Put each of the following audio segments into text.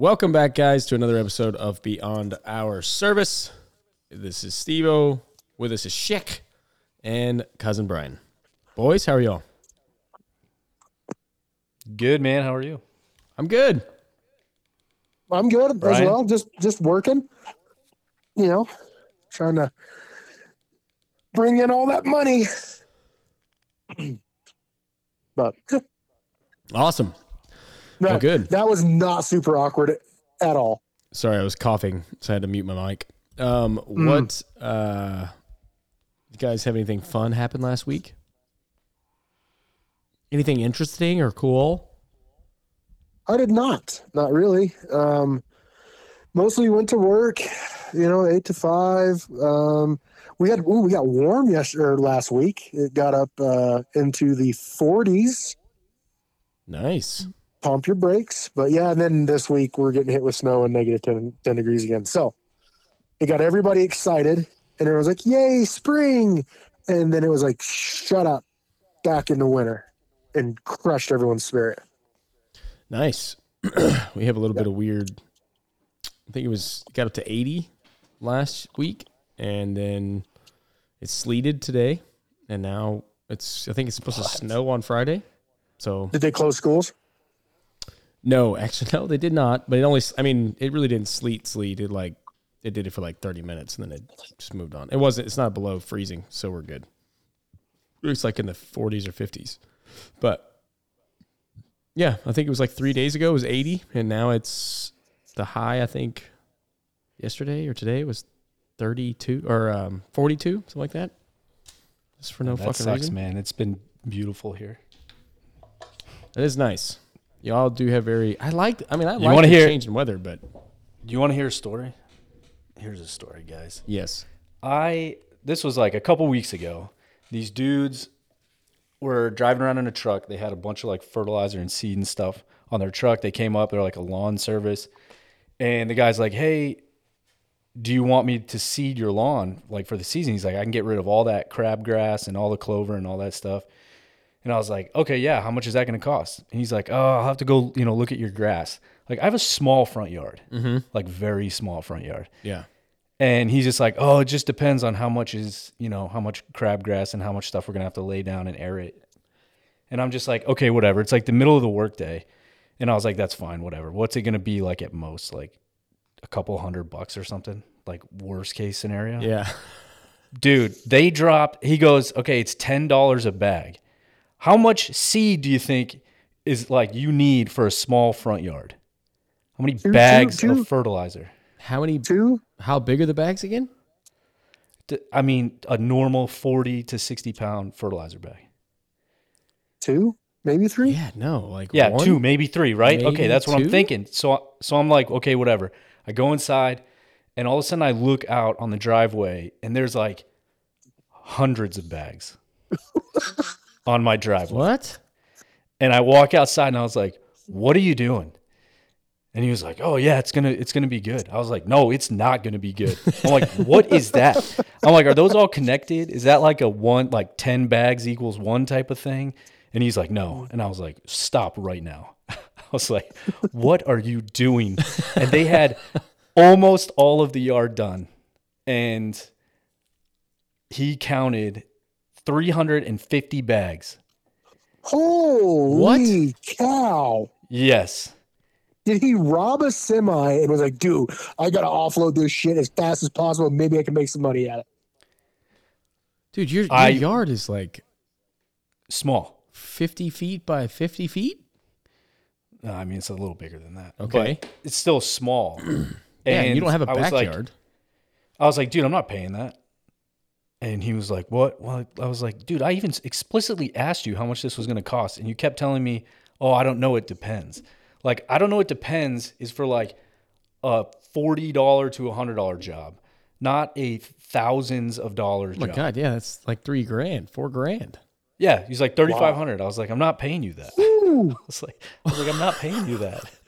Welcome back, guys, to another episode of Beyond Our Service. This is Stevo. With us is Schick and cousin Brian. Boys, how are y'all? Good man. How are you? I'm good. I'm good as Brian? well. Just just working. You know, trying to bring in all that money. but Awesome. No, Oh, good. that was not super awkward at all. Sorry, I was coughing, so I had to mute my mic. Um, what uh, you guys have anything fun happen last week? Anything interesting or cool? I did not. Not really. Um, mostly went to work. You know, eight to five. Um, we had ooh, we got warm yesterday or last week. It got up uh, into the 40s. Nice. Pump your brakes. But yeah, and then this week we're getting hit with snow and negative 10, 10 degrees again. So it got everybody excited and everyone's like, yay, spring. And then it was like, shut up, back into winter and crushed everyone's spirit. Nice. we have a little bit of weird. I think it was got up to 80 last week, and then it sleeted today, and now it's. I think it's supposed to snow on Friday. So Did they close schools? No, actually, no, they did not. But it only, I mean, it really didn't sleet, sleet. It like, it did it for like 30 minutes and then it just moved on. It wasn't, it's not below freezing, so we're good. It's like in the 40s or 50s. But yeah, I think it was like three days ago, it was 80. And now it's the high, I think, yesterday or today was 32 or um, 42, something like that. Just for no that fucking sucks, reason. man. It's been beautiful here. It is nice. Y'all do have very, I like, I mean, I You like the hear- change in weather, but Do you want to hear a story? Here's a story, guys. yes. I this was like a couple weeks ago. These dudes were driving around in a truck. They had a bunch of like fertilizer and seed and stuff on their truck. They came up. They're like a lawn service, and the guy's like, "Hey, do you want me to seed your lawn like for the season?" He's like, "I can get rid of all that crabgrass and all the clover and all that stuff." And I was like, "Okay, yeah. How much is that going to cost?" And he's like, "Oh, I'll have to go, you know, look at your grass." Like I have a small front yard, mm-hmm. like very small front yard. Yeah. And he's just like, oh, it just depends on how much is, you know, how much crabgrass and how much stuff we're gonna have to lay down and aerate. And I'm just like, okay, whatever. It's like the middle of the workday. And I was like, that's fine, whatever. What's it gonna be like at most? Like a couple hundred bucks or something? Like worst case scenario? Yeah. Dude, they dropped he goes, okay, it's ten dollars a bag. How much seed do you think is like you need for a small front yard? How many two- bags two- of fertilizer? How many? Two? How big are the bags again? I mean, a normal 40 to 60 pound fertilizer bag. Two? Maybe three? Yeah, no, like Yeah, one? two, maybe three, right? Maybe okay, that's what two? I'm thinking. So, so I'm like, okay, whatever. I go inside, and all of a sudden I look out on the driveway, and there's like hundreds of bags on my driveway. What? And I walk outside, and I was like, "What are you doing?" And he was like, "Oh yeah, it's gonna it's gonna be good." I was like, "No, it's not gonna be good." I'm like, "What is that?" I'm like, "Are those all connected? Is that like a one like ten bags equals one type of thing?" And he's like, "No." And I was like, "Stop right now." I was like, "What are you doing?" And they had almost all of the yard done, and he counted 350 bags. Holy cow. Yes. Did he rob a semi and was like, dude, I got to offload this shit as fast as possible. Maybe I can make some money at it. Dude, your, your I- yard is like Small. 50 feet by 50 feet? No, I mean it's a little bigger than that. Okay. But it's still small. Yeah, and you don't have a I was like- backyard. I was like, dude, I'm not paying that. And he was like, what? Well, I was like, dude, I even explicitly asked you how much this was going to cost. And you kept telling me, oh, I don't know. It depends. Like, I don't know. It depends is for like a forty dollar to a hundred dollar job, not a thousands of dollars Oh my job. god, yeah, that's like three grand, four grand. Yeah, he's like thirty five hundred. I was like, I'm not paying you that. I was like, I was like, I'm not paying you that.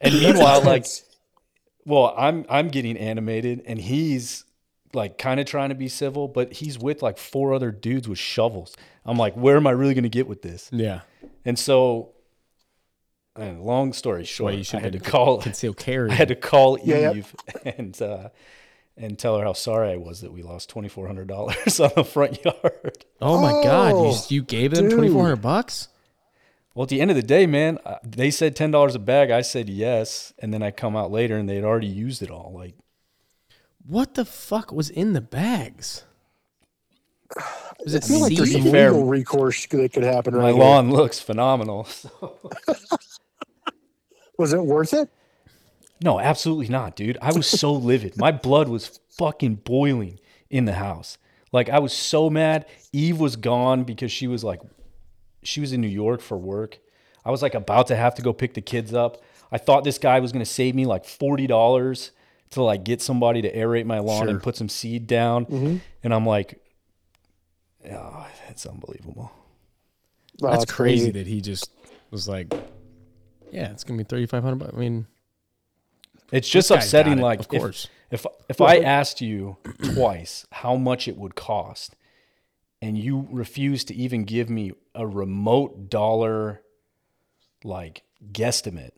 And meanwhile, like, well, I'm I'm getting animated, and he's like kind of trying to be civil, but he's with like four other dudes with shovels. I'm like, where am I really going to get with this? Yeah. And so, and long story Why short, you should I had to have call. conceal carry. I had to call Yeah, yeah. Eve and uh, and tell her how sorry I was that we lost twenty four hundred dollars on the front yard. oh my god, you Oh, you gave them twenty four hundred bucks? Well, at the end of the day, man, uh, they said ten dollars a bag. I said yes, and then I come out later and they had already used it all. Like, What the fuck was in the bags? Was I it feel like there's some fair- legal recourse that could happen my right here. lawn looks phenomenal. So- Was it worth it? no, absolutely not, dude. I was so livid. My blood was fucking boiling in the house. Like I was so mad. Eve was gone because she was like, she was in New York for work. I was like about to have to go pick the kids up. I thought this guy was going to save me like forty dollars to like get somebody to aerate my lawn and put some seed down. Mm-hmm. And I'm like, oh, that's unbelievable. Oh, That's it's crazy that he just was like, yeah, it's gonna be thirty five hundred. I mean, It's just upsetting. it, like of if- course. If if I asked you twice how much it would cost, and you refuse to even give me a remote dollar, like guesstimate,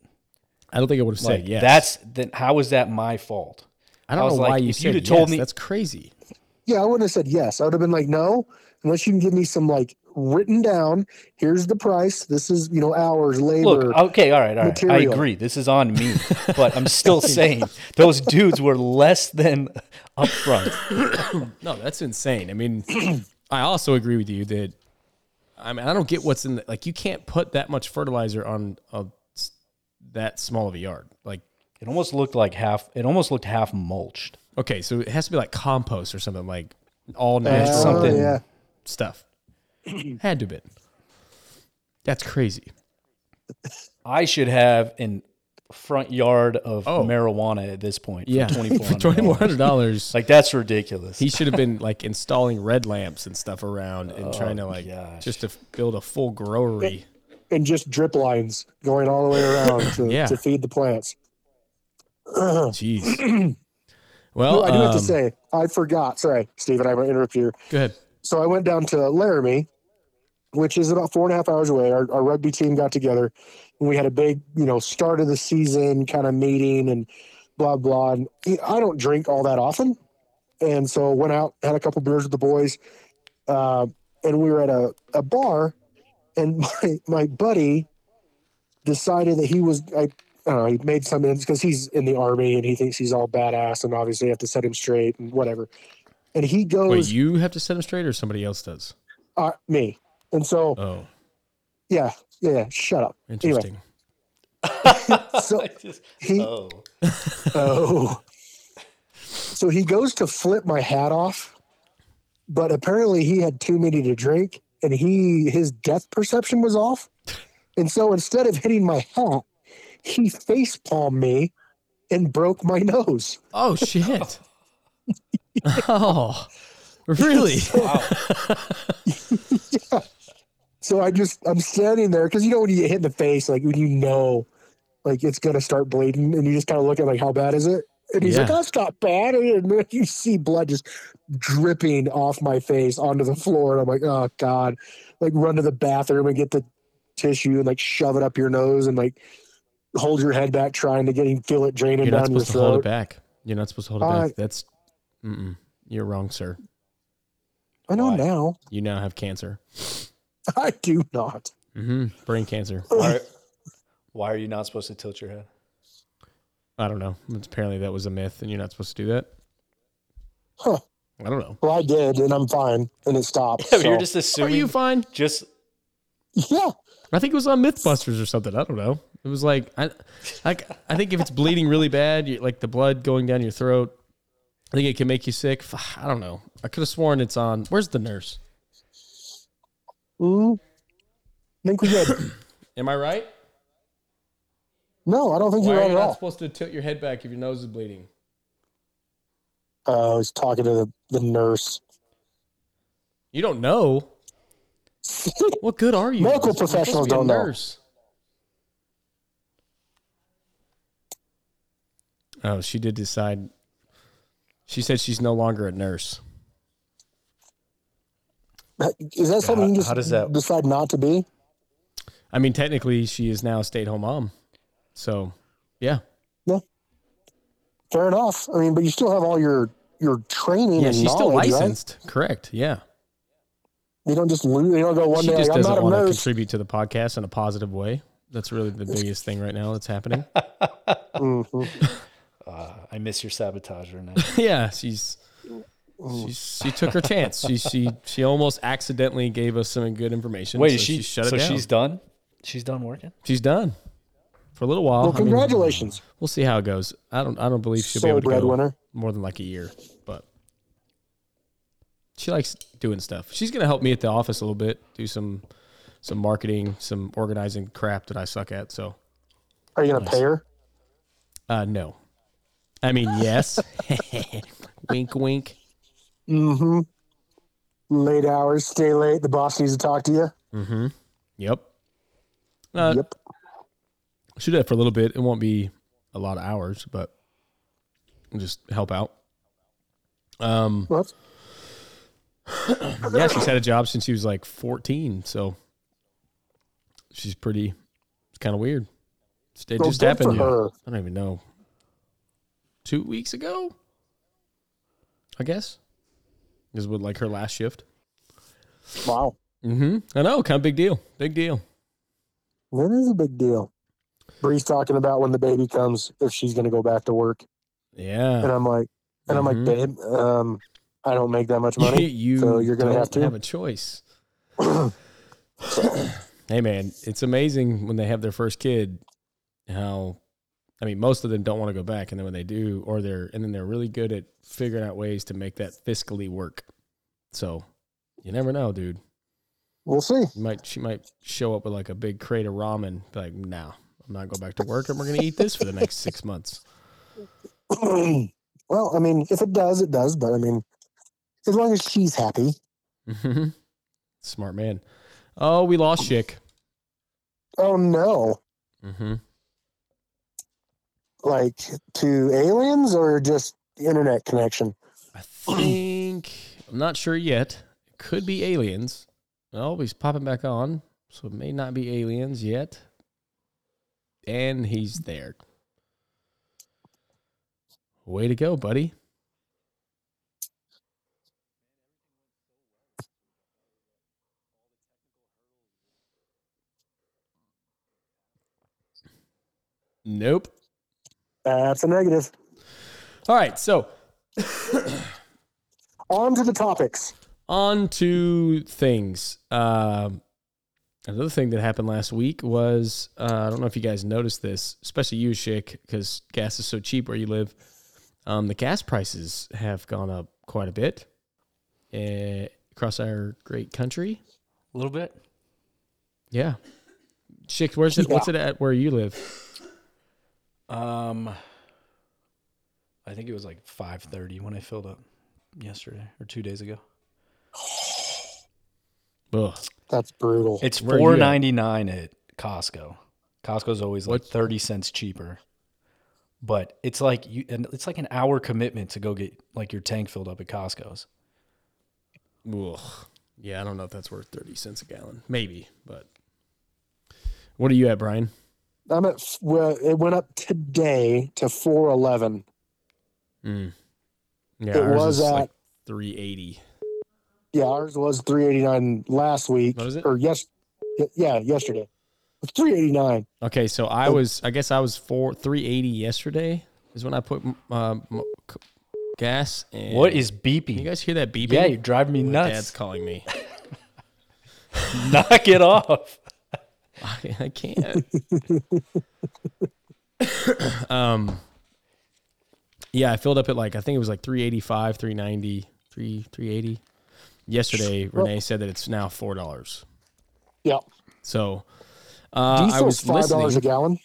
I don't think I would have said like yes. that's then how is that my fault? I I don't was know why like, you if you'd said have told me- That's crazy. Yeah, I wouldn't have said yes. I would have been like, no, unless you can give me some like written down. Here's the price. This is you know hours, labor. Look, okay, all right, all right. I agree. This is on me, but I'm still saying those dudes were less than upfront. No, that's insane. I mean, I also agree with you that I mean I don't get what's in the like you can't put that much fertilizer on a s- that small of a yard. Like It almost looked like half. It almost looked half mulched. okay, so it has to be like compost or something like all Oh, natural something- yeah. stuff. Had to have been. That's crazy. I should have an front yard of Oh. marijuana at this point. Yeah, for twenty for twenty four four hundred dollars. Like that's ridiculous. He should have been like installing red lamps and stuff around and oh, trying to like gosh. just to f- build a full growery. And just drip lines going all the way around to, Yeah. to feed the plants. Jeez. Well, No, I do have to um, say, I forgot. Sorry, Steven, I'm going to interrupt you. Go ahead. So I went down to Laramie, which is about four and a half hours away. Our, our rugby team got together and we had a big, you know, start of the season kind of meeting and blah, blah. And I don't drink all that often. And so went out, had a couple beers with the boys. Uh, and we were at a, a bar and my, my buddy decided that he was, I, I don't know, he made some ends because he's in the army and he thinks he's all badass and obviously you have to set him straight and whatever. And he goes, Wait, you have to set him straight, or somebody else does? uh, me. And so, Oh, yeah, yeah, yeah, shut up. interesting. So he, oh, oh, so he goes to flip my hat off, but apparently he had too many to drink, and he his depth perception was off, and so instead of hitting my hat, he face palmed me and broke my nose. Oh shit. oh, really? So I just I'm standing there because you know when you get hit in the face, like when you know, like it's gonna start bleeding, and you just kind of look at like how bad is it? And he's like, Yeah. "That's not bad." And then you see blood just dripping off my face onto the floor, and I'm like, "Oh God!" Like run to the bathroom and get the tissue and like shove it up your nose and like hold your head back, trying to get him feel it draining You're not down your supposed to hold it back. You're not supposed to hold it Uh, back. That's, mm-mm. you're wrong, sir. I know Why? now. You now have cancer. I do not. hmm Brain cancer. why, why are you not supposed to tilt your head? I don't know. It's, apparently that was a myth, and you're not supposed to do that. Huh. I don't know. Well, I did, and I'm fine, and it stopped. You're so- just Are you fine? just yeah. I think it was on MythBusters or something. I don't know. It was like I, like I think if it's bleeding really bad, you, like the blood going down your throat, I think it can make you sick. I don't know. I could have sworn it's on. Where's the nurse? Mm, I think we good. Am I right? No, I don't think Why you're are right you at not all. supposed to tilt your head back if your nose is bleeding? Uh, I was talking to the, the nurse. You don't know. What good are you? Medical You're supposed to professionals don't know. nurse. Oh, she did decide. She said she's no longer a nurse. Is that something how- you just how does that- decide not to be? I mean, technically, she is now a stay-at-home mom. So, yeah, Yeah. Fair enough. I mean, but you still have all your your training yeah, and she's still knowledge, right? licensed. Correct. Yeah, You don't just lose. You don't go one she day. just Like, I'm doesn't want to contribute to the podcast in a positive way. That's really the biggest thing right now that's happening. Mhm. Uh, I miss your sabotager now. yeah, she's. She's, she took her chance. She she she almost accidentally gave us some good information. Wait, so is she, shut it so down. she's done? She's done working? She's done for a little while. Well, I mean, congratulations, we'll see how it goes. I don't. I don't believe she'll be able to go breadwinner. more than like a year, but she likes doing stuff. She's gonna help me at the office a little bit, do some some marketing, some organizing crap that I suck at. So, Are you gonna pay her? uh, no, I mean yes. wink, wink. Mm-hmm. Late hours, stay late. The boss needs to talk to you. Mm-hmm. Yep. Uh, yep. Should do that for a little bit. It won't be a lot of hours, but just help out. Um, that's- yeah, she's had a job since she was like 14, so she's pretty. It's kind of weird. It well, just happened. I don't even know. Two weeks ago, I guess. Is with like her last shift. Wow, Mm-hmm. I know, kind of big deal. Big deal. that is a big deal. Bree's talking about when the baby comes, if she's gonna go back to work, Yeah. and I'm like, and I'm Mhm. like, babe, um, I don't make that much money. you so you're gonna have to? have a choice. hey man, it's amazing when they have their first kid how I mean most of them don't want to go back and then when they do or they're and then they're really good at figuring out ways to make that fiscally work. So, you never know, dude. we'll see. You might she might show up with like a big crate of ramen like, "No, I'm not going back to work and we're going to eat this for the next 6 months." well, I mean, if it does, it does. But I mean, as long as she's happy. Mhm. Smart man. Oh, we lost Chick. Oh no! Mhm. Like to aliens or just internet connection? I think I'm not sure yet. It could be aliens. Oh, he's popping back on, so it may not be aliens yet. And he's there. Way to go, buddy. Nope. That's a negative. All right, so On to the topics. on to things. Um, another thing that happened last week was uh, I don't know if you guys noticed this, especially you, Schick, because gas is so cheap where you live. Um, the gas prices have gone up quite a bit uh, across our great country. A little bit. Yeah, Schick, where's it? What's it at where you live? Um, I think it was like 5:30 when I filled up yesterday or two days ago. Ugh. That's brutal. It's Where you at? 4.99 at Costco. Costco's always like What- 30 cents cheaper. But it's like you and it's like an hour commitment to go get like your tank filled up at Costco's. Ugh. Yeah, I don't know if that's worth thirty cents a gallon. Maybe, but what are you at, Brian? I'm at. f- Well, it went up today to four eleven. Mm. Yeah, It ours was is at- like three eighty. Yeah, ours was three eighty nine last week. What is it? Or yes, yeah, yesterday. Three eighty nine. Okay, so I Oh. was, I guess I was four three eighty yesterday is when I put uh, m- c- gas. And What is Can beeping? you guys hear that beeping? yeah, you're driving me My Dad's calling me. Knock it off. I, I can't. um, yeah, I filled up at like I think it was like 385, 390, 3 380. Yesterday, Well- Renee said that it's now four dollars. Yeah. So, uh, I was five dollars a gallon.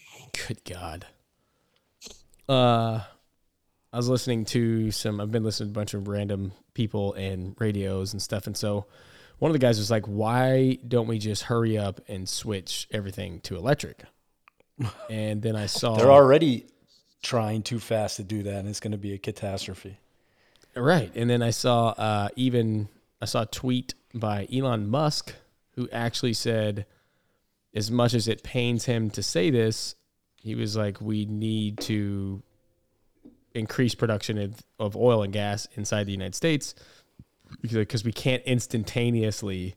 Good God. Uh, I was listening to some. I've been listening to a bunch of random people and radios and stuff, and so one of the guys was like, "Why don't we just hurry up and switch everything to electric?" And then I saw They're already trying too fast to do that, and it's going to be a catastrophe. Right. And then I saw uh, even I saw a tweet by Elon Musk who actually said, as much as it pains him to say this, he was like, we need to increase production of, oil and gas inside the United States because we can't instantaneously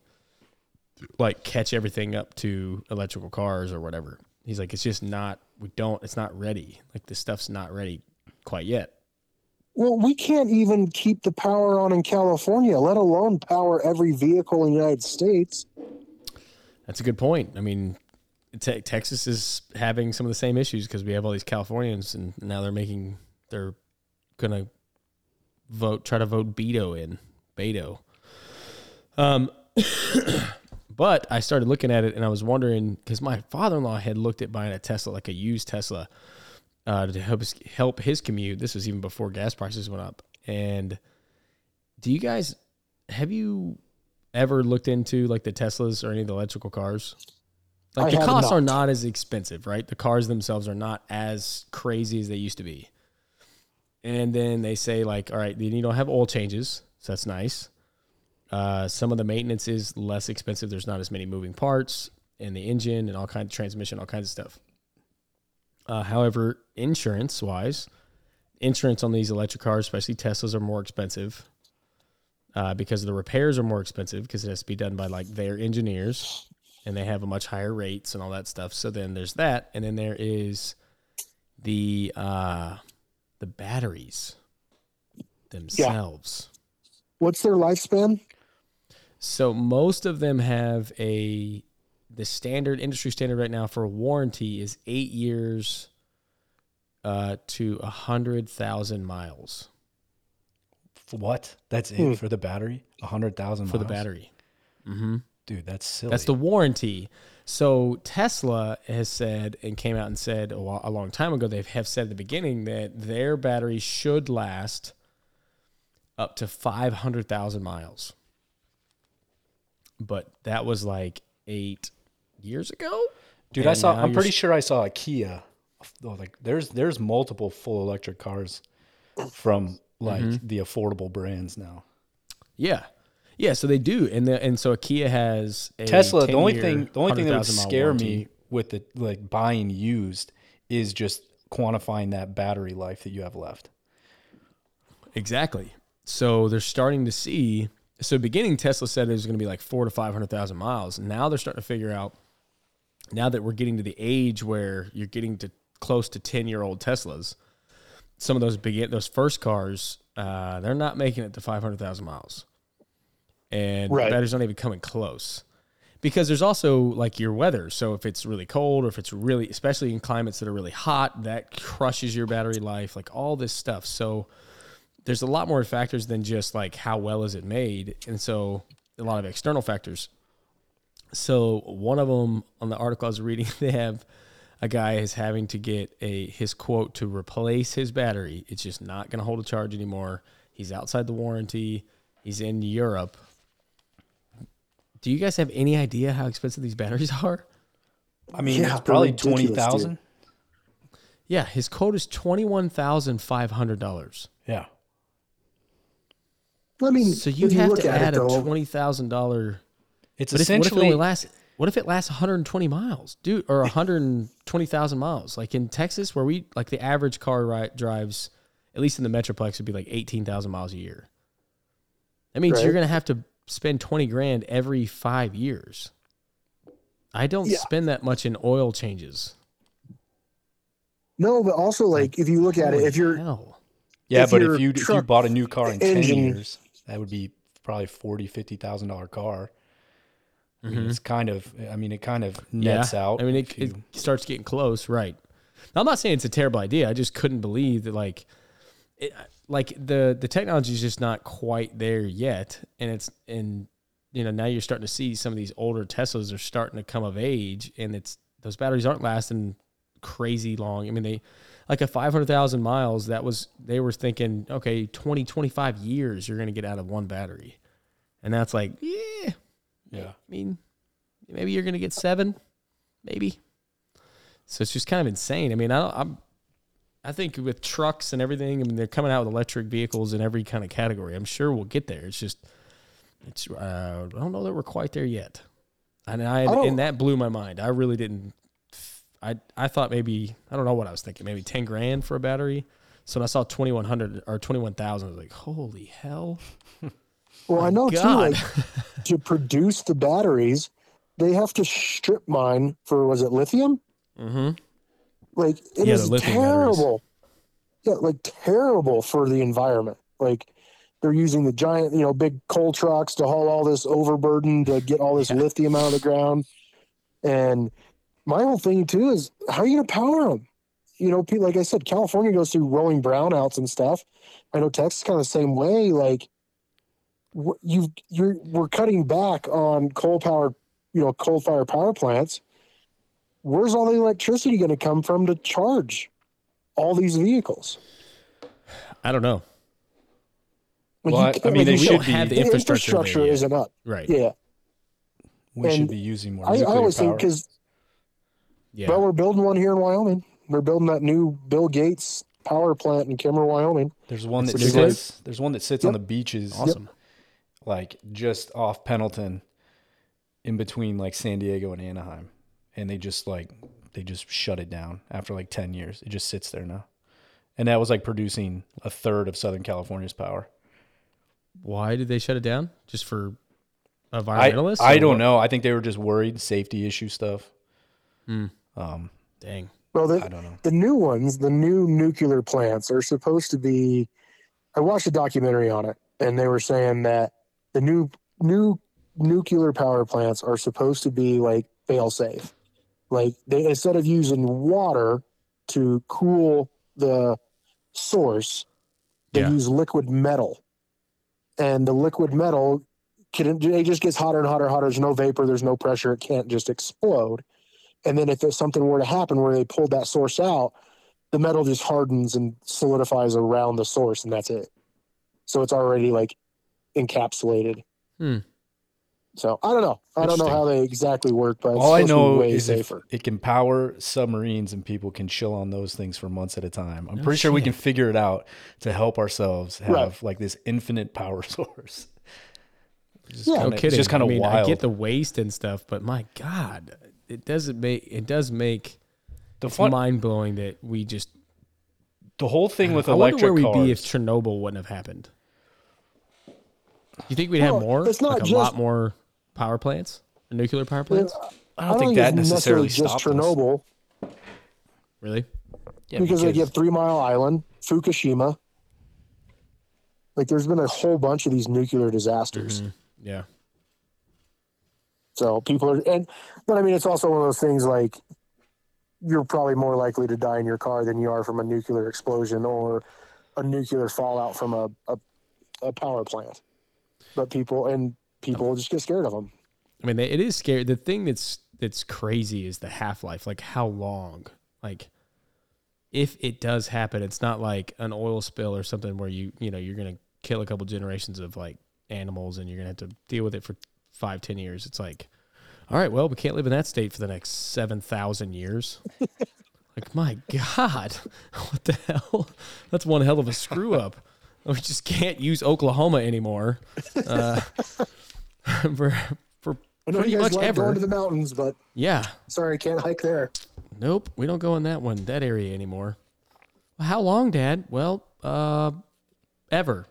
like catch everything up to electrical cars or whatever. He's like, it's just not, we don't, it's not ready. Like this stuff's not ready quite yet. Well, we can't even keep the power on in California, let alone power every vehicle in the United States. That's a good point. I mean, te- Texas is having some of the same issues because we have all these Californians, and now they're making they're gonna vote try to vote Beto in Beto. Um, but I started looking at it, and I was wondering because my father in law had looked at buying a Tesla, like a used Tesla, uh, to help his, help his commute. This was even before gas prices went up. And do you guys have you ever looked into like the Teslas or any of the electrical cars? Like I the costs are not. not as expensive, right? The cars themselves are not as crazy as they used to be. And then they say like, all right, then you don't have oil changes, so that's nice. Uh, some of the maintenance is less expensive. There's not as many moving parts in the engine and all kinds of transmission, all kinds of stuff. Uh, however, insurance wise, insurance on these electric cars, especially Teslas, are more expensive uh, because the repairs are more expensive because it has to be done by like their engineers and they have a much higher rates and all that stuff. So then there's that, and then there is the uh, the batteries themselves. Yeah. What's their lifespan? So most of them have a the standard industry standard right now for a warranty is eight years uh, to a hundred thousand miles For what? That's Hmm. it for the battery? A hundred thousand for the battery. Mm-hmm. dude. That's silly. That's the warranty. So Tesla has said and came out and said a, lo- a long time ago. They have said at the beginning that their battery should last up to five hundred thousand miles. But that was like eight years ago. dude. I saw. I'm pretty sure I saw a Kia. Like there's there's multiple full electric cars from like Mm-hmm. the affordable brands now. Yeah, yeah. So they do, and the, and so a Kia has a Tesla. The only thing the only thing that would scare warranty. me with the like buying used is just quantifying that battery life that you have left. Exactly. So they're starting to see. So beginning, Tesla said it was going to be like four to five hundred thousand miles. Now they're starting to figure out. Now that we're getting to the age where you're getting to close to ten year old Teslas, some of those begin those first cars, uh, they're not making it to five hundred thousand miles, and Right. batteries not even coming close. Because there's also like your weather. So if it's really cold or if it's really, especially in climates that are really hot, that crushes your battery life. Like all this stuff. So there's a lot more factors than just like how well is it made and so a lot of external factors so one of them on the article i was reading they have a guy is having to get a his quote to replace his battery it's just not going to hold a charge anymore he's outside the warranty he's in europe do you guys have any idea how expensive these batteries are I mean, Yeah, it's probably they're ridiculous, twenty dude. thousand. yeah his quote is $21500 Yeah. I mean, so you if have look to at add it, a $20000 It's But if, it essentially only lasts? What if it lasts 120 miles, dude, or 120,000 miles? Like in Texas, where we like the average car ri drives, at least in the metroplex, would be like 18,000 miles a year. That means Right. you're gonna have to spend 20 grand every five years. I don't Yeah. spend that much in oil changes. no, but also like if you look at it, if you're hell. yeah, if but your if you if you bought a new car in engine- ten years, that would be probably forty fifty thousand dollar car. I mean, it's kind of. I mean, it kind of nets out. Mm-hmm. I mean, it, it starts getting close, right? Now, I'm not saying it's a terrible idea. I just couldn't believe that, like, it, like the the technology is just not quite there yet, and it's and you know now you're starting to see some of these older Teslas are starting to come of age, and it's those batteries aren't lasting crazy long. I mean, they like a 500,000 miles, that was, they were thinking, okay, 20, 25 years you're going to get out of one battery. And that's like, yeah, Yeah. I mean, maybe you're going to get seven, maybe. So it's just kind of insane. I mean, I, I'm, I think with trucks and everything, I mean, they're coming out with electric vehicles in every kind of category. I'm sure we'll get there. It's just, it's, uh, I don't know that we're quite there yet. And I, don't- and that blew my mind. I really didn't. I, I thought maybe I don't know what I was thinking. Maybe ten grand for a battery. So when I saw twenty one hundred or twenty one thousand, I was like, "Holy hell!" Well, I know too. Like, to produce the batteries, they have to strip mine for was it lithium? Mm-hmm. Like it Yeah, is lithium batteries. terrible. Yeah, like terrible for the environment. Like they're using the giant, you know, big coal trucks to haul all this overburden to get all this Yeah. lithium out of the ground. And my whole thing too is how are you gonna power them? You know, like I said, California goes through rolling brownouts and stuff. I know Texas kind of the same way. Like you, you're we're cutting back on coal powered, you know, coal fired power plants. Where's all the electricity going to come from to charge all these vehicles? I don't know. Like, Well, you I- I mean, like, they should don't be- have the the infrastructure, infrastructure there yet. isn't up. right. Yeah, We should be using more I, I nuclear always think because Yeah. well, we're building one here in Wyoming. We're building that new Bill Gates power plant in Kemmerer, Wyoming. There's one that sits. There's one that sits on the beaches, awesome. Like just off Pendleton, in between like San Diego and Anaheim, and they just like they just shut it down after like ten years. It just sits there now, and that was like producing a third of Southern California's power. Why did they shut it down? Just for I environmentalists? I or don't what? know. I think they were just worried safety issue stuff. Hmm. Um, Dang. Well, I don't know. the new ones, the new nuclear plants, are supposed to be. I watched a documentary on it, and they were saying that the new new nuclear power plants are supposed to be like fail safe. Like they instead of using water to cool the source, they Yeah. use liquid metal, and the liquid metal can it just gets hotter and hotter and hotter. There's no vapor, there's no pressure. It can't just explode. And then if there's something were to happen where they pulled that source out, the metal just hardens and solidifies around the source, and that's it. So it's already like encapsulated. Hmm. So I don't know. I don't know how they exactly work, but it's All I supposed to be know way is if safer. it can power submarines and people can chill on those things for months at a time. I'm No pretty sure we can figure it out to help ourselves have Right. like this infinite power source. Just Yeah. kinda, No kidding. It's just kind of I mean, wild. I get the waste and stuff, but my God, it doesn't make it does make the it's fun, mind blowing that we just. the whole thing with I wonder electric where cars. we'd be if Chernobyl wouldn't have happened. You think we'd have Well, more? it's not like a just- lot more power plants, nuclear power plants. I don't think that it's necessarily just stopped us. Chernobyl Really? Yeah, because, like you have Three Mile Island, Fukushima. Like there's been a whole bunch of these nuclear disasters. Mhm. Yeah. So people are, and but I mean, it's also one of those things like you're probably more likely to die in your car than you are from a nuclear explosion or a nuclear fallout from a, a, a power plant. But people and people just get scared of them. I mean, it is scary. The thing that's that's crazy is the half life. Like how long? Like if it does happen, it's not like an oil spill or something where you you know you're gonna kill a couple generations of like animals and you're gonna have to deal with it for five ten years. It's like, all right, well, we can't live in that state for the next seven thousand years. like my God, what the hell? That's one hell of a screw up. We just can't use Oklahoma anymore. Uh, for for I know Pretty you guys much like ever. going to the mountains, but yeah. sorry, I can't hike there. Nope, we don't go in that one, that area anymore. Well, how long, Dad? Well, uh, ever.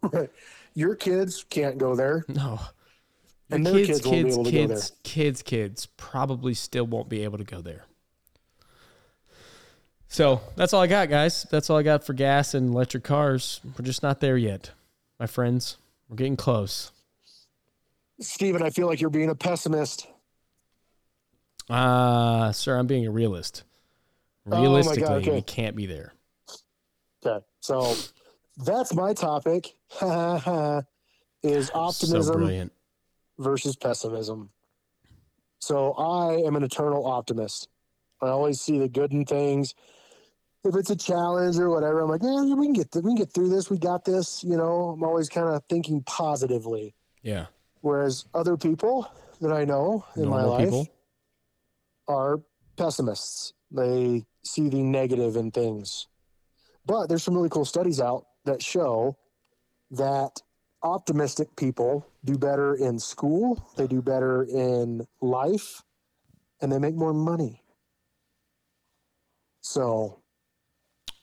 Your kids can't go there. No. And Your their kids be kids, able to go there. kids, kids, kids probably still won't be able to go there. So that's all I got, guys. That's all I got for gas and electric cars. We're just not there yet, my friends. We're getting close. Steven, I feel like you're being a pessimist. Uh, sir, I'm being a realist. Oh Realistically, okay. we can't be there. Okay, so that's my topic. is So optimism brilliant. versus pessimism. So I am an eternal optimist. I always see the good in things. If it's a challenge or whatever, I'm like, yeah, we can get th- we can get through this. We got this. You know, I'm always kind of thinking positively. Yeah. Whereas other people that I know in my life people. are pessimists. They see the negative in things. But there's some really cool studies out that show that optimistic people do better in school, they do better in life, and they make more money. So,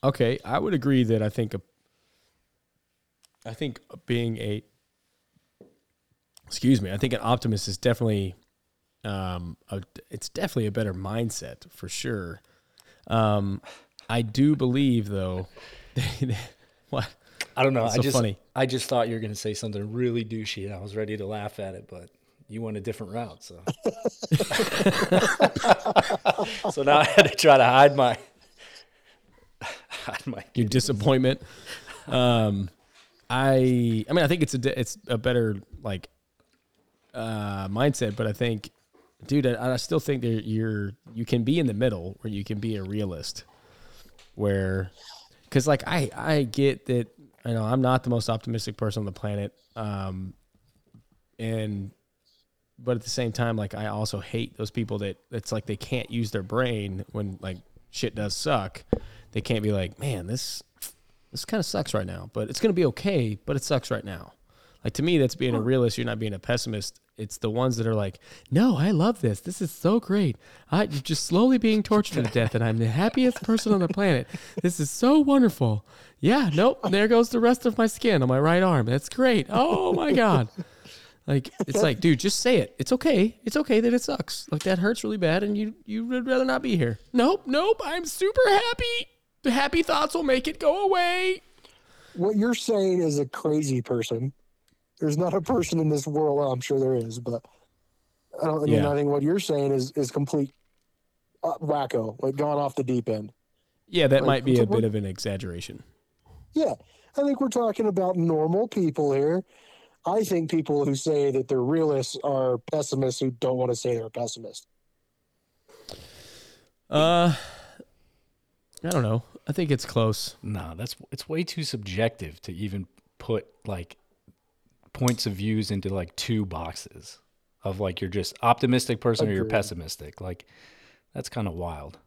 Okay, I would agree that I think a, I think being a excuse me, I think an optimist is definitely um a, it's definitely a better mindset for sure. Um I do believe though what I don't know. That's I so just funny. I just thought you were going to say something really douchey, and I was ready to laugh at it, but you went a different route. So, so now I had to try to hide my hide my. your disappointment. Um, I I mean I think it's a it's a better like uh, mindset, but I think, dude, I, I still think that you're you can be in the middle where you can be a realist, where because like I I get that I know I'm not the most optimistic person on the planet, um, and but at the same time like I also hate those people that it's like they can't use their brain when like shit does suck. They can't be like, man, this this kind of sucks right now, but it's gonna be okay. But it sucks right now. Like to me, that's being a realist. You're not being a pessimist. It's the ones that are like, no, I love this. This is so great. I you're just slowly being tortured to death, and I'm the happiest person on the planet. This is so wonderful. Yeah, nope. There goes the rest of my skin on my right arm. That's great. Oh my god. Like it's like, dude, just say it. It's okay. It's okay that it sucks. Like that hurts really bad, and you you would rather not be here. Nope, nope. I'm super happy. The happy thoughts will make it go away. what you're saying is a crazy person. There's not a person in this world. Well, I'm sure there is, but I don't. I mean, Yeah. I think what you're saying is is complete uh, wacko, like gone off the deep end. Yeah, that Like, might be a bit of an exaggeration. Yeah, I think we're talking about normal people here. I think people who say that they're realists are pessimists who don't want to say they're a pessimist. Uh, I don't know. I think it's close. No, that's it's way too subjective to even put like points of views into like two boxes of like you're just optimistic person or you're pessimistic. Like that's kind of wild.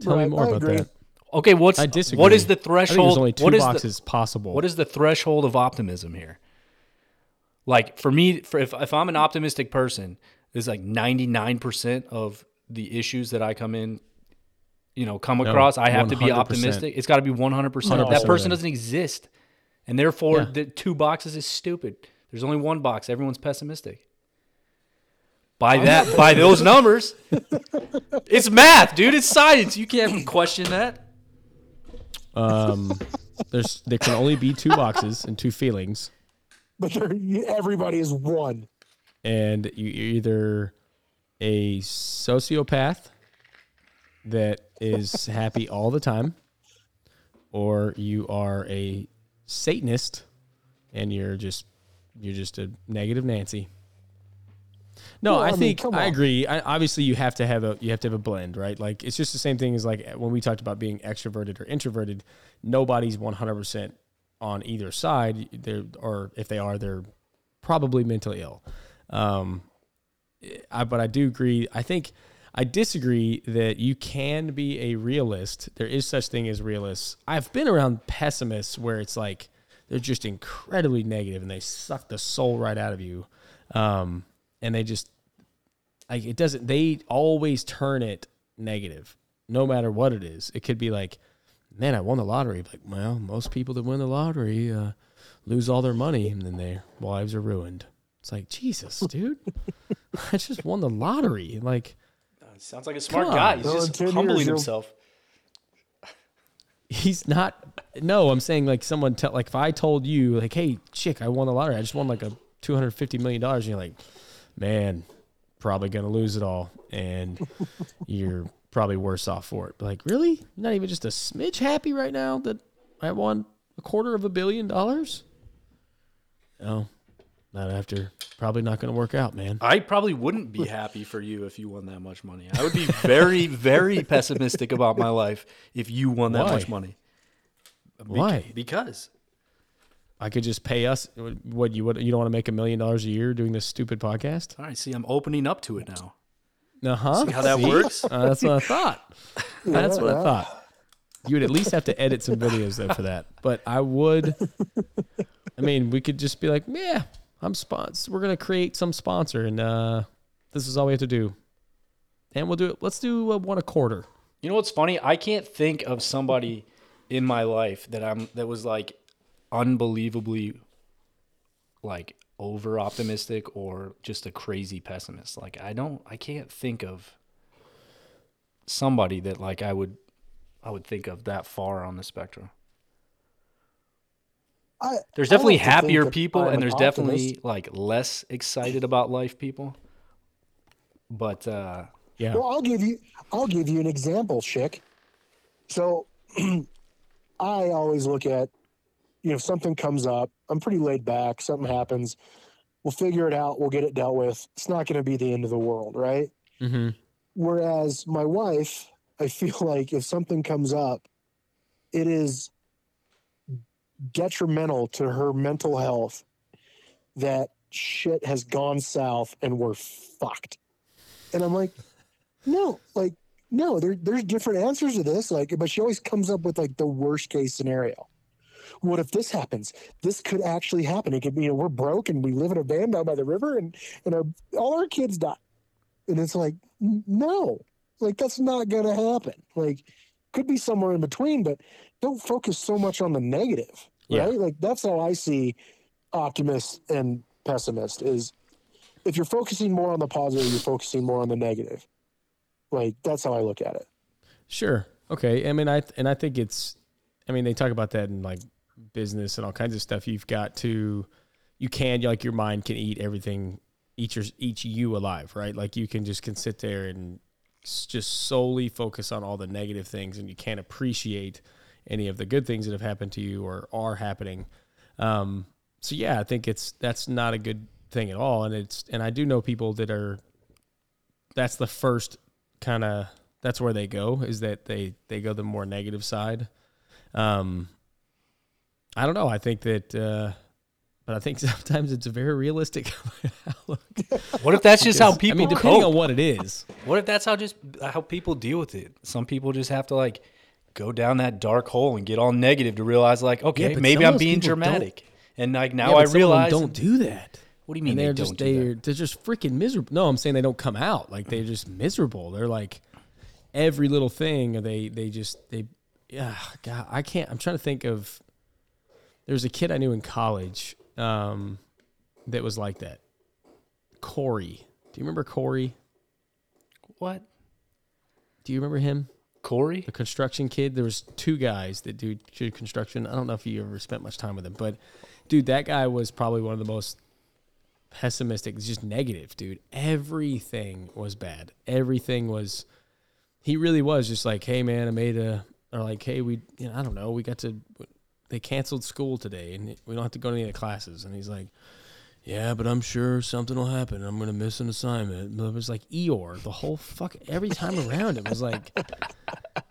Tell Right, me more I about agree. that. Okay, what's I disagree. what is the I think threshold? only two what is the- possible. What is the threshold of optimism here? Like for me, for if, if I'm an optimistic person, it's like 99% of the issues that I come in, you know, come No, across, I have to be optimistic. It's got to be 100%. That 100%. person doesn't exist. And therefore, Yeah. the two boxes is stupid. There's only one box. Everyone's pessimistic. By that, by those numbers, it's math, dude. It's science. You can't question that. Um, there's there can only be two boxes and two feelings, But they're, everybody is one. and you, you're either a sociopath that is happy all the time, or you are a Satanist, and you're just you're just a negative Nancy. No, Well, I, I mean, think I agree. I, obviously, you have to have a you have to have a blend, right? Like it's just the same thing as like when we talked about being extroverted or introverted. Nobody's one hundred percent on either side. They're or if they are, they're probably mentally ill. Um, I, but I do agree. I think I disagree that you can be a realist. There is such thing as realists. I've been around pessimists where it's like they're just incredibly negative and they suck the soul right out of you. Um, and they just like it doesn't. They always turn it negative, no matter what it is. It could be like, man, I won the lottery. Like, well, most people that win the lottery uh, lose all their money and then their lives are ruined. It's like Jesus, dude. I just won the lottery. Like Sounds like a smart Come guy. on. He's Well, in just 10 years, humbling you'll- himself. he's not. No, I'm saying like someone tell like if I told you like, hey, chick, I won the lottery. I just won like a 250 million dollars, and you're like, man, probably gonna lose it all, and you're probably worse off for it. But like, really, You're not even just a smidge happy right now that I won a quarter of a billion dollars. No, Not after probably not going to work out, man. I probably wouldn't be happy for you if you won that much money. I would be very, very pessimistic about my life if you won that Why? much money. Bec- Why? Because I could just pay us. What you what you don't want to make a million dollars a year doing this stupid podcast? all right, see, I'm opening up to it now. Uh huh. See how that works? Uh, that's what I thought. That's what I thought. You would at least have to edit some videos though for that. But I would. I mean, we could just be like, yeah, I'm sponsor. We're gonna create some sponsor, and uh, this is all we have to do. And we'll do it. Let's do uh, one a quarter. You know what's funny? I can't think of somebody in my life that I'm that was like unbelievably like over optimistic or just a crazy pessimist. Like I don't I can't think of somebody that like I would I would think of that far on the spectrum. I, There's definitely happier people and there's optimist. definitely like less excited about life people. But uh Yeah. Well, I'll give you I'll give you an example, Chick. So I always look at you know, if something comes up, I'm pretty laid back, something happens, we'll figure it out, we'll get it dealt with. It's not gonna be the end of the world, right? Mm-hmm. Whereas my wife, I feel like if something comes up, it is detrimental to her mental health that shit has gone south and we're fucked. And I'm like, no, like, no, there, there's different answers to this. Like, but she always comes up with like the worst case scenario. What if this happens? This could actually happen. It could be, you know, we're broke and we live in a van down by the river and, and our, all our kids die. And it's like, no, like that's not going to happen. Like, could be somewhere in between, but don't focus so much on the negative, Yeah. right? Like that's how I see optimist and pessimist is if you're focusing more on the positive, you're focusing more on the negative. Like that's how I look at it. Sure. Okay. I mean, I and I think it's. I mean, they talk about that in like business and all kinds of stuff. You've got to, you can like your mind can eat everything, eat your eat you alive, right? Like you can just can sit there and just solely focus on all the negative things, and you can't appreciate any of the good things that have happened to you or are happening. Um, so yeah, I think it's that's not a good thing at all, and it's and I do know people that are. That's the first kind of that's where they go is that they they go the more negative side um i don't know i think that uh but i think sometimes it's a very realistic outlook what if that's just how people? i mean depending cope? on what it is What if that's how just how people deal with it? Some people just have to like go down that dark hole and get all negative to realize like, okay, but maybe I'm being dramatic. And like now Yeah, I some of them realize don't do that What do you mean they're don't just do they're that? they're just freaking miserable no i'm saying they don't come out like they're just miserable they're like every little thing they they just they yeah god i can't i'm trying to think of there's a kid i knew in college um that was like that corey do you remember corey What? do you remember him Corey? the construction kid. There was two guys that do construction. I don't know if you ever spent much time with him, but dude, that guy was probably one of the most pessimistic. It's just negative, dude. Everything was bad. Everything was. He really was just like, hey man, I made a, or like, hey, we, you know, I don't know, we got to, they canceled school today, and we don't have to go to any of the classes. And he's like, yeah, but I'm sure something will happen. I'm gonna miss an assignment. But it was like Eeyore the whole fuck every time around. It was like,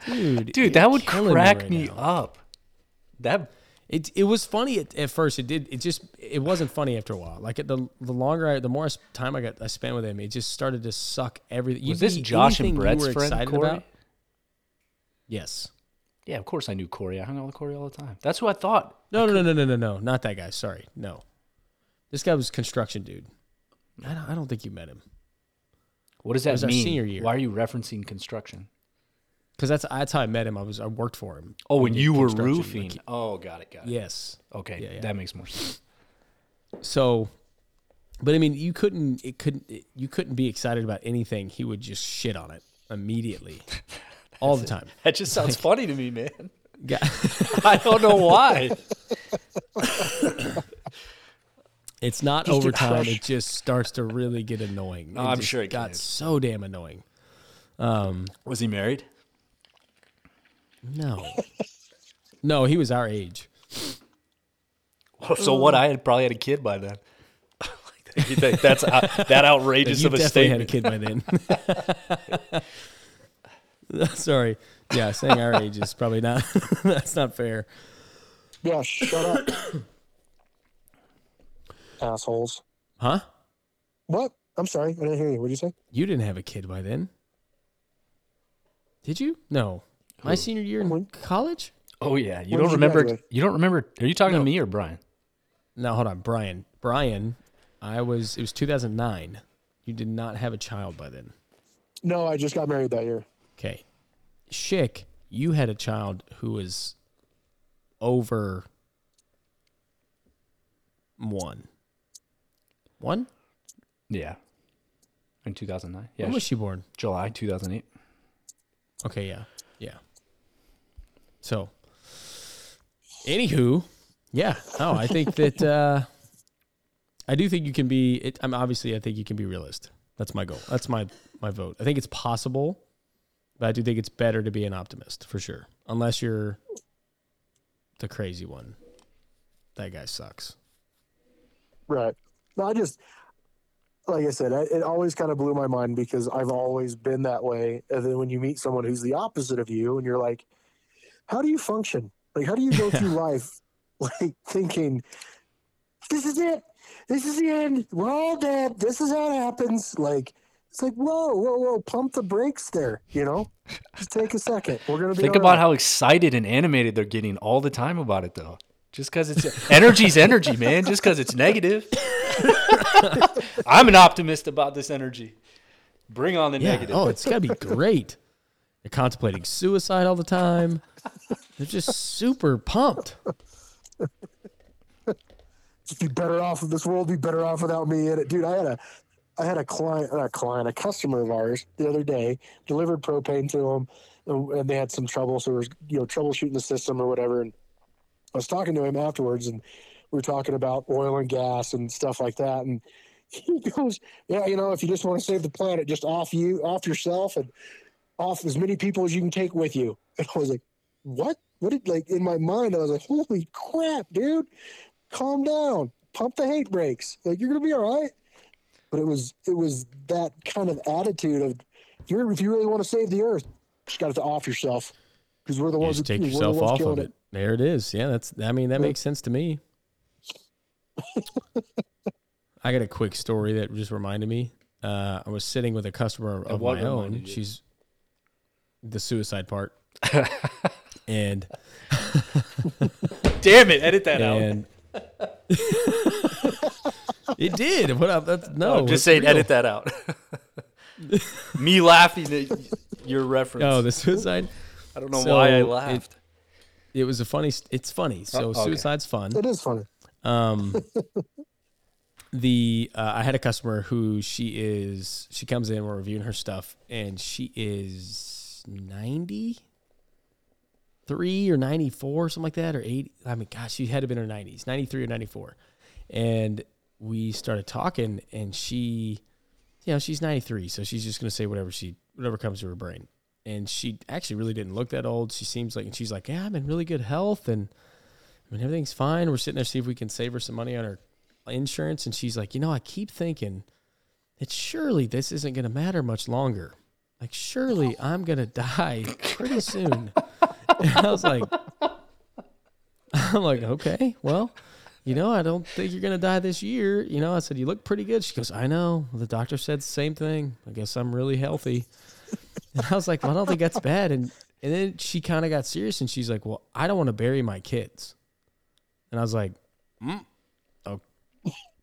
dude, Dude, that would crack right me up. That It it was funny at, at first. It did. It just it wasn't funny after a while. Like the the longer I, the more time I got I spent with him, it just started to suck everything. was You'd this Josh and Brett's friend, excited Corey? about- Yes. Yeah, of course I knew Corey. I hung out with Corey all the time. That's who I thought. No, no, no, no, no, no, no. Not that guy. Sorry. No. This guy was construction dude. I don't, I don't think you met him What does that was our mean? senior year. Why are you referencing construction? because that's that's how I met him. I was I worked for him. Oh, when you were construction, roofing. like- oh, got it, got it. yes. Okay, Yeah, yeah. that makes more sense. So, but I mean, you couldn't. It couldn't. It, you couldn't be excited about anything. He would just shit on it immediately, all the time. That just sounds funny to me, man. Yeah. I don't know why. It's not Just. It just starts to really get annoying. Oh, I'm sure it got so damn annoying. Um, Was he married? no, no, he was our age. So what? I had probably had a kid by then. That's out, that outrageous you of a definitely statement? had a kid by then. Sorry. Yeah, saying our age is probably not. that's not fair. Yeah, shut up. Assholes. Huh? What? I'm sorry. I didn't hear you. What did you say? You didn't have a kid by then. Did you? No. My senior year in college? Oh yeah, you When don't did you remember? graduate? You don't remember? Are you talking No. to me or Brian? No, hold on. Brian. Brian, I was, it was 2009. You did not have a child by then. No, I just got married that year. Okay. Schick, you had a child who was over one. One? Yeah, in 2009. Yeah, When was she born? July 2008. Okay, yeah. Yeah. So, anywho, yeah. No, I think that, uh, I do think you can be, it, I'm obviously, I think you can be realist. That's my goal. That's my, my vote. I think it's possible, but I do think it's better to be an optimist for sure. Unless you're the crazy one. That guy sucks. Right. No, I just, like I said, I, it always kind of blew my mind because I've always been that way. And then when you meet someone who's the opposite of you, and you're like, how do you function? Like, how do you go through life, like thinking, this is it, this is the end, we're all dead, this is how it happens. Like, it's like, whoa, whoa, whoa, pump the brakes there, you know? Just take a second. We're gonna be Think about right. how excited and animated they're getting all the time about it, though. Just because it's energy's energy, man. Just because it's negative. I'm an optimist about this energy. Bring on the Yeah. negative. Oh, it's got to be great. They're contemplating suicide all the time. They're just super pumped. just be better off of this world be better off without me in it dude i had a i had a client not a client a customer of ours the other day delivered propane to them and uh, and they had some trouble so there was you know troubleshooting the system or whatever and i was talking to him afterwards and we were talking about oil and gas and stuff like that and he goes yeah you know if you just want to save the planet just off you off yourself and off as many people as you can take with you and i was like what what did like in my mind i was like holy crap dude calm down, pump the hate brakes. Like you're gonna be all right. But it was it was that kind of attitude of you're if you really want to save the earth, you just got to off yourself because we're the You ones just who- take we're yourself off of it. There it is. Yeah, that's. I mean, that Yeah. makes sense to me. I got a quick story that just reminded me. Uh, I was sitting with a customer of my own. you? She's the suicide part, and Damn it! Edit that out. And it did. What? up? That's, no, No, it's just saying, real. edit that out. Me laughing at your reference. Oh, the suicide. I don't know so why I laughed. It was a funny. It's funny. So Oh, okay. suicide's fun. It is funny. Um, the uh, I had a customer who she is. She comes in. We're reviewing her stuff, and she is ninety three or ninety four, something like that, or eighty. I mean, gosh, she had to have been in her nineties, ninety three or ninety four, and we started talking, and she, you know, she's ninety three, so she's just gonna say whatever she whatever comes to her brain. And she actually really didn't look that old. She seems like, and she's like, yeah, I'm in really good health, and I mean, everything's fine. We're sitting there see if we can save her some money on her insurance. And she's like, you know, I keep thinking that surely this isn't going to matter much longer. Like, surely I'm going to die pretty soon. and I was like, I'm like, okay, well, you know, I don't think you're going to die this year. You know, I said, you look pretty good. She goes, I know. The doctor said the same thing. I guess I'm really healthy. And I was like, well, I don't think that's bad. And, and then she kind of got serious and she's like, well, I don't want to bury my kids. And I was like, mm, oh,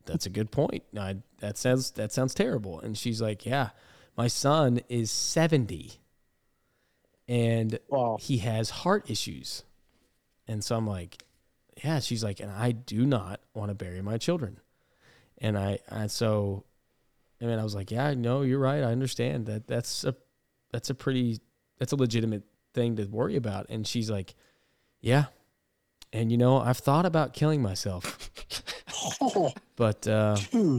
that's a good point. I, that sounds that sounds terrible. And she's like, yeah, my son is seventy, and Wow. he has heart issues. And so I'm like, yeah. She's like, and I do not want to bury my children. And I and so, I mean, I was like, yeah, no, you're right. I understand that. That's a that's a pretty that's a legitimate thing to worry about. And she's like, yeah. And you know, I've thought about killing myself, but uh.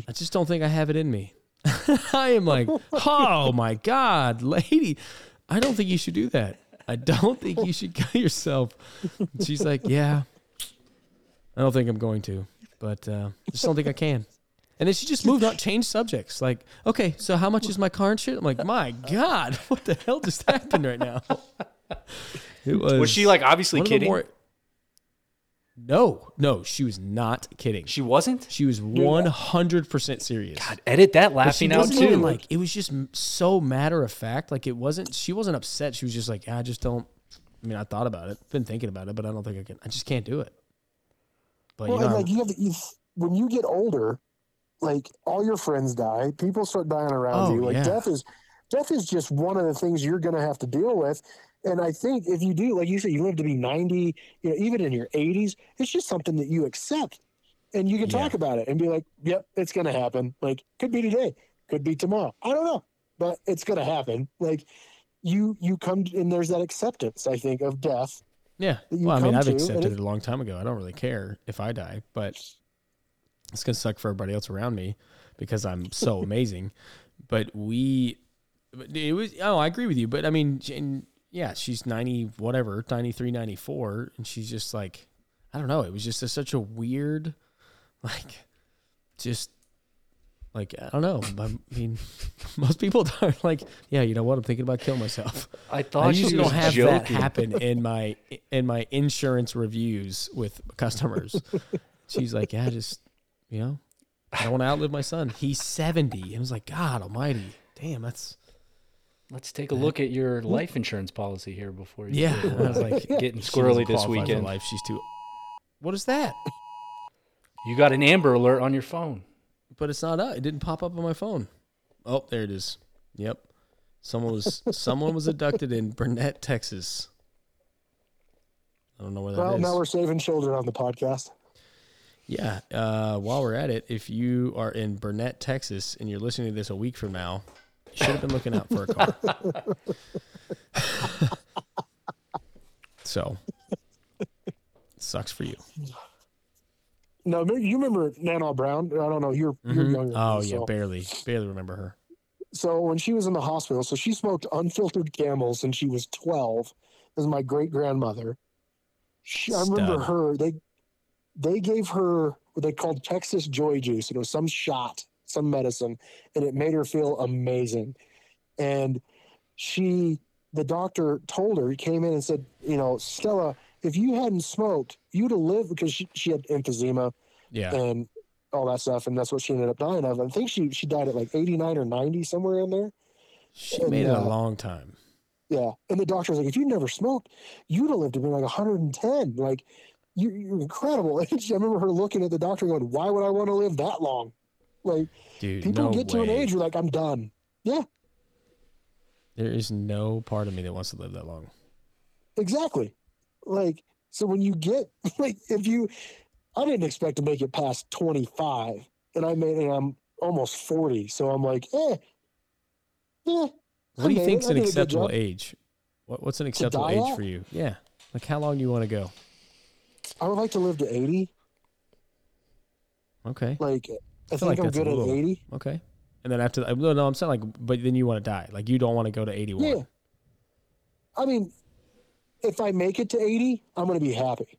I just don't think I have it in me. I am like, oh my God, lady, I don't think you should do that. I don't think you should kill yourself. And she's like, yeah, I don't think I'm going to, but uh, I just don't think I can. And then she just moved on, changed subjects. Like, okay, so how much is my car insurance? I'm like, my God, what the hell just happened right now? It was. Was she like obviously one of the kidding? more- no, no, she was not kidding. she wasn't. She was one hundred percent serious. God, edit that But she laughing out wasn't even too. like it was just m- so matter of fact. Like it wasn't. She wasn't upset. She was just like, I just don't. I mean, I thought about it, been thinking about it, but I don't think I can. I just can't do it. But Well, you and know, like you have you, when you get older, like all your friends die, people start dying around Oh, you. Like yeah. death is death is just one of the things you're going to have to deal with. And I think if you do, like you said, you live to be 90, you know, even in your 80s, it's just something that you accept, and you can Yeah. talk about it and be like, "Yep, it's going to happen." Like could be today, could be tomorrow. I don't know, but it's going to happen. Like you you come and there's that acceptance. I think of death. Yeah. Well, I mean, I've to, accepted it- a long time ago. I don't really care if I die, but it's gonna suck for everybody else around me because I'm so amazing. But we, but it was. Oh, I agree with you. But I mean, Jane, yeah, she's ninety, whatever, 93, 94, and she's just like, I don't know. It was just a, such a weird, like, just like I don't know. I mean, most people are like, yeah, you know what? I'm thinking about killing myself. I I thought she usually don't have joking. that happen in my in my insurance reviews with customers. She's like, yeah, just you know, I don't want to outlive my son. He's seventy, and I was like, God Almighty, damn, that's Let's take a look at your life insurance policy here before you yeah. I was uh, like, getting squirrely this weekend. Life, she's too. What is that? You got an Amber Alert on your phone. But it's not up. It didn't pop up on my phone. Oh, there it is. Yep, someone was someone was abducted in Burnet, Texas. I don't know where that is. Well, now we're saving children on the podcast. Yeah. Uh, while we're at it, if you are in Burnet, Texas, and you're listening to this a week from now, you should have been looking out for a car. so, sucks for you. No, you remember Nana Brown? I don't know. You're you're Mhm. younger. Oh me, yeah, so. barely, barely remember her. So when she was in the hospital, so she smoked unfiltered camels and she was 12. This is my great grandmother. I remember her. They they gave her what they called Texas Joy Juice. It was some shot, some medicine, and it made her feel amazing. And she, the doctor told her, he came in and said, you know, Stella, if you hadn't smoked, you'd have lived because she, she had emphysema Yeah. and all that stuff, and that's what she ended up dying of. I think she she died at like 89 or 90, somewhere in there. She and, made it a uh, long time. Yeah. And the doctor was like, if you never smoked, you'd have lived to be like 110. Like, you, you're incredible. I remember her looking at the doctor going, why would I want to live that long? Like, Dude, people no get to an age where, like, I'm done. Yeah, There is no part of me that wants to live that long. exactly. Like, so when you get, like, if you, I didn't expect to make it past 25, and I made it, I'm almost 40. So I'm like, eh, eh. What do you think's an did a good acceptable age? What, what's an acceptable age at? for you? Yeah. Like how long do you want to go? I would like to live to 80. Okay. Like, I, feel think like I'm good at little- 80. Okay. And then after that, no, no, I'm saying like, but then you want to die. Like you don't want to go to 81. Yeah. I mean, if I make it to 80, I'm going to be happy.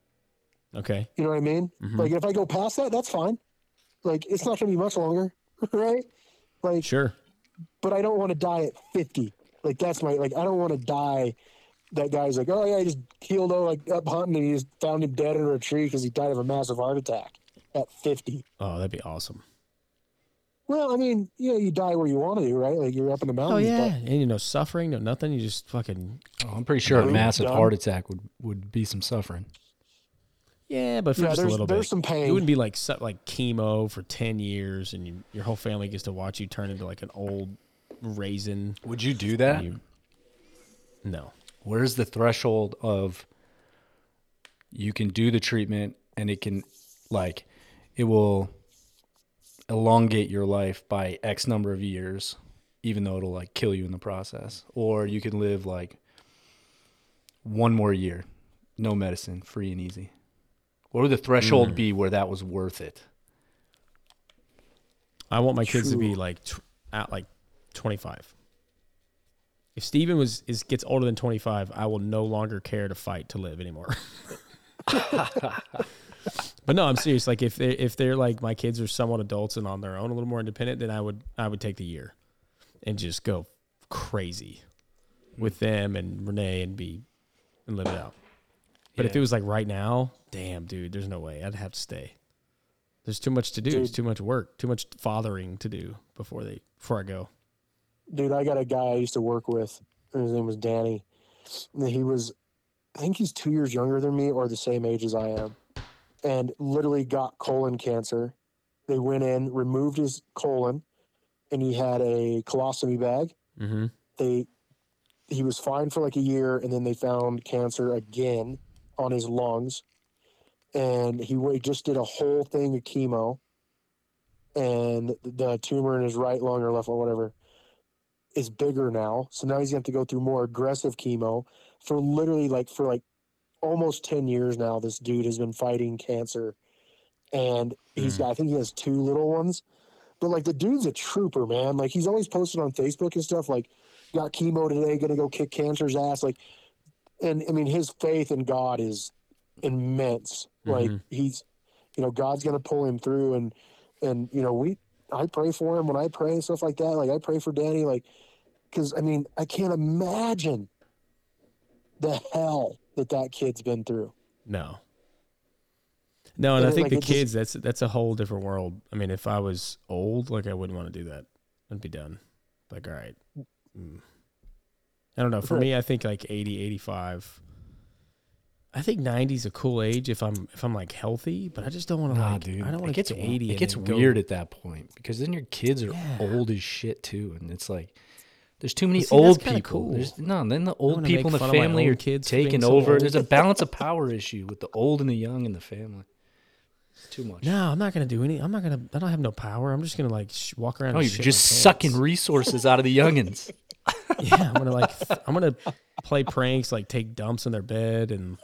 Okay. You know what I mean? Mhm. Like, if I go past that, that's fine. Like, it's not going to be much longer, right? Like, Sure. but I don't want to die at 50. Like, that's my, like, I don't want to die. That guy's like, oh, yeah, I just killed, oh, like, up hunting and he just found him dead under a tree because he died of a massive heart attack at 50. Oh, that'd be awesome. Well, I mean, yeah, you die where you want to, right? Like, you're up in the mountains. Oh mountains. yeah, but- and you know, suffering, no nothing. You just fucking Oh, I'm pretty sure a massive done. heart attack would, would be some suffering. yeah, but for yeah, just a there's, little there's bit. some It wouldn't be like like chemo for ten years, and you, your whole family gets to watch you turn into like an old raisin. Would you do that? You, no, Where's the threshold of you can do the treatment and it can like it will elongate your life by X number of years, even though it'll like kill you in the process. Or you can live like one more year, no medicine, free and easy. What would the threshold hmm. be where that was worth it? I want my kids to be like tw- at like twenty five. If Steven was is gets older than twenty five, I will no longer care to fight to live anymore. But no, I'm serious. Like if they if they're like my kids are somewhat adults and on their own, a little more independent, then I would I would take the year, and just go crazy with them and Renee and be and live it out. But if it was like right now, damn, dude, there's no way. I'd have to stay. There's too much to do. Dude. too much work. Too much fathering to do before they before I go. Dude, I got a guy I used to work with. His name was Danny. He was, I think he's two years younger than me or the same age as I am. And literally got colon cancer. They went in, removed his colon, and he had a colostomy bag. Mm-hmm. They, he was fine for like a year, and then they found cancer again on his lungs. And he just did a whole thing of chemo. And the tumor in his right lung or left lung, whatever, is bigger now. So now he's gonna have to go through more aggressive chemo for literally like for like almost 10 years now. This dude has been fighting cancer. And he's Mm. got I think he has two little ones. But like the dude's a trooper, man. Like he's always posted on Facebook and stuff like got chemo today, gonna go kick cancer's ass. Like and I mean his faith in God is immense. Like Mhm. he's you know, God's gonna pull him through and and you know, we I pray for him when I pray and stuff like that. Like I pray for Danny, like because I mean I can't imagine the hell that that kid's been through. No. No, and And I think like, the it just- kids that's that's a whole different world. I mean, if I was old, like I wouldn't want to do that. I'd be done. Like, all right. Mm. I don't know. For me, I think like 80, 85. I think 90 is a cool age if I'm if I'm like healthy, but I just don't want to Nah, like dude. I don't want to get to 80 It gets then go- weird at that point because then your kids are Yeah. old as shit too, and it's like there's too many see, old people. cool. There's no. Then the old people in the fun of my family are kids taking so over. old. There's a balance of power issue with the old and the young in the family. It's too much. No, I'm not gonna do any. I'm not gonna. I don't have no power. I'm just gonna like sh- walk around. No, and you're just sucking resources out of the youngins. Yeah, I'm gonna like I'm gonna play pranks, like take dumps in their bed and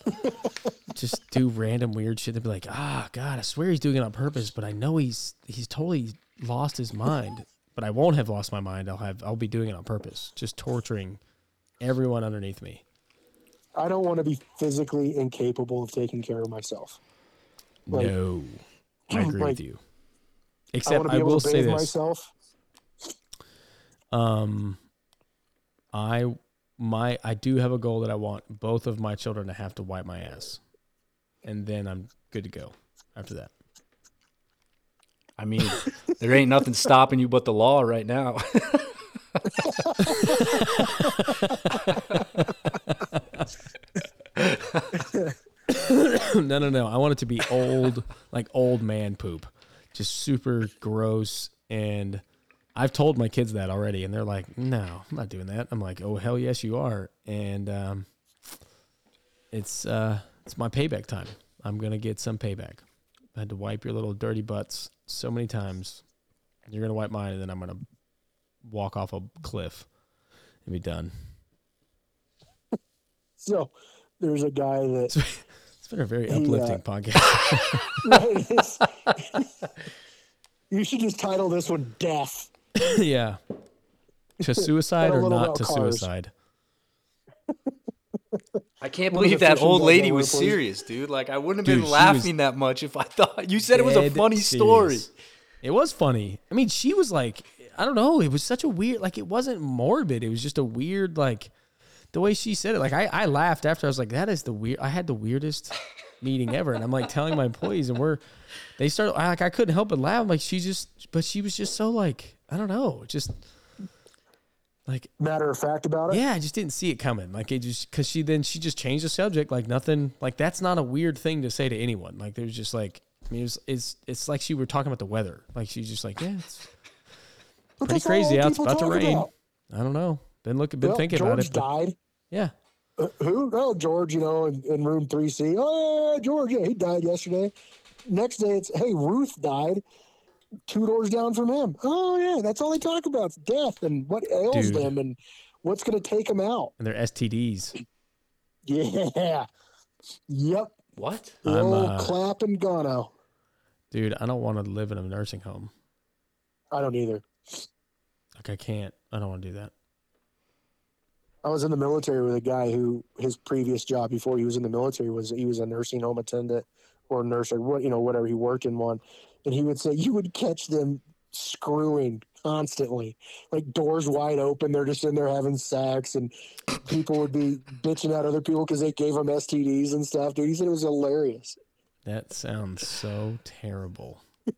just do random weird shit. They'd be like, "Ah, God, I swear he's doing it on purpose, but I know he's he's totally lost his mind. But I won't have lost my mind. I'll have I'll be doing it on purpose, just torturing everyone underneath me. I don't want to be physically incapable of taking care of myself. Like- no, I agree like, with you. I Except I, able will to say this: myself. Um, I my I do have a goal that I want both of my children to have to wipe my ass, and then I'm good to go. After that, I mean, there ain't nothing stopping you but the law right now. no, no, no. I want it to be old, like old man poop, just super gross. And I've told my kids that already, and they're like, "No, I'm not doing that." I'm like, "Oh hell yes, you are." And um, it's uh, it's my payback time. I'm gonna get some payback. I had to wipe your little dirty butts so many times. You're gonna wipe mine, and then I'm gonna walk off a cliff and be done. So there's a guy that It's been a very He, uh, uplifting podcast. you should just title this one "Death." yeah. To suicide or not to cars. suicide? I can't believe that old lady was serious, dude. Like I wouldn't have Dude, been laughing that much if I thought you said it was a funny story. It was funny. I mean, she was like, I don't know. It was such a weird, like, it wasn't morbid. It was just a weird, like, the way she said it. Like, I, I laughed after. I was like, that is the weird. I had the weirdest meeting ever. And I'm like telling my employees, and we're, they started, like, I couldn't help but laugh. I'm like, she just, but she was just so, like, I don't know, just, like, Matter of fact about it. yeah, I just didn't see it coming. Like it just because she then she just changed the subject. Like nothing. Like that's not a weird thing to say to anyone. Like there's just like I mean it's it's it's like she were talking about the weather. Like she's just like yeah, it's pretty crazy out. It's about to rain. about. I don't know. Been looking, been Well, thinking George about it. but- died. yeah, Uh, who? Oh, George. You know, in, in room three C. Oh, George. Yeah, he died yesterday. Next day, it's hey, Ruth died. Two doors down from him. Oh yeah, that's all they talk about. It's death and what ails Dude. them and what's going to take them out. and they're STDs. Yeah. Yep. What? The I'm, old uh, clap and gono. Dude, I don't want to live in a nursing home. I don't either. Like I can't. I don't want to do that. I was in the military with a guy who his previous job before he was in the military was he was a nursing home attendant or nurse or what you know whatever he worked in one, and he would say you would catch them screwing constantly, like doors wide open. They're just in there having sex, and people would be bitching at other people because they gave them STDs and stuff. Dude, he said it was hilarious. That sounds so terrible.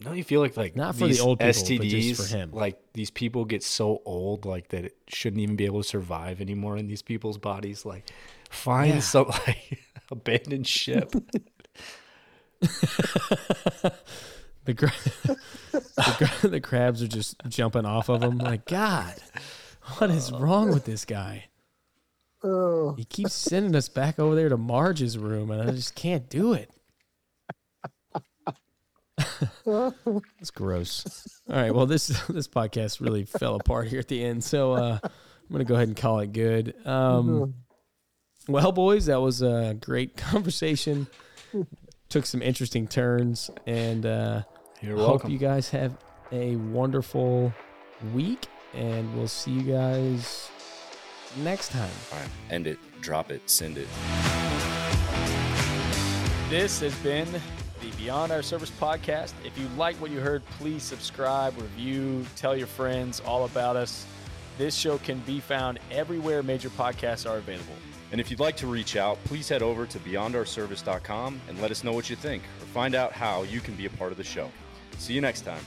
Don't you feel like like Not for the old people, but STDs, just for him. like these people get so old, like that it shouldn't even be able to survive anymore in these people's bodies. Like, find Yeah. some like abandoned ship. The, gra- the, gra- the crabs are just jumping off of him. Like, God, what is wrong with this guy? Oh, He keeps sending us back over there to Marge's room, and I just can't do it. It's gross. All right. Well, this this podcast really fell apart here at the end, so uh, I'm gonna go ahead and call it good. Um, well, boys, that was a great conversation. Took some interesting turns, and uh, You're hope you guys have a wonderful week, and we'll see you guys next time. All right, end it, drop it, send it. This has been the Beyond Our Service podcast. If you like what you heard, please subscribe, review, tell your friends all about us. This show can be found everywhere major podcasts are available. And if you'd like to reach out, please head over to beyondourservice.com and let us know what you think or find out how you can be a part of the show. See you next time.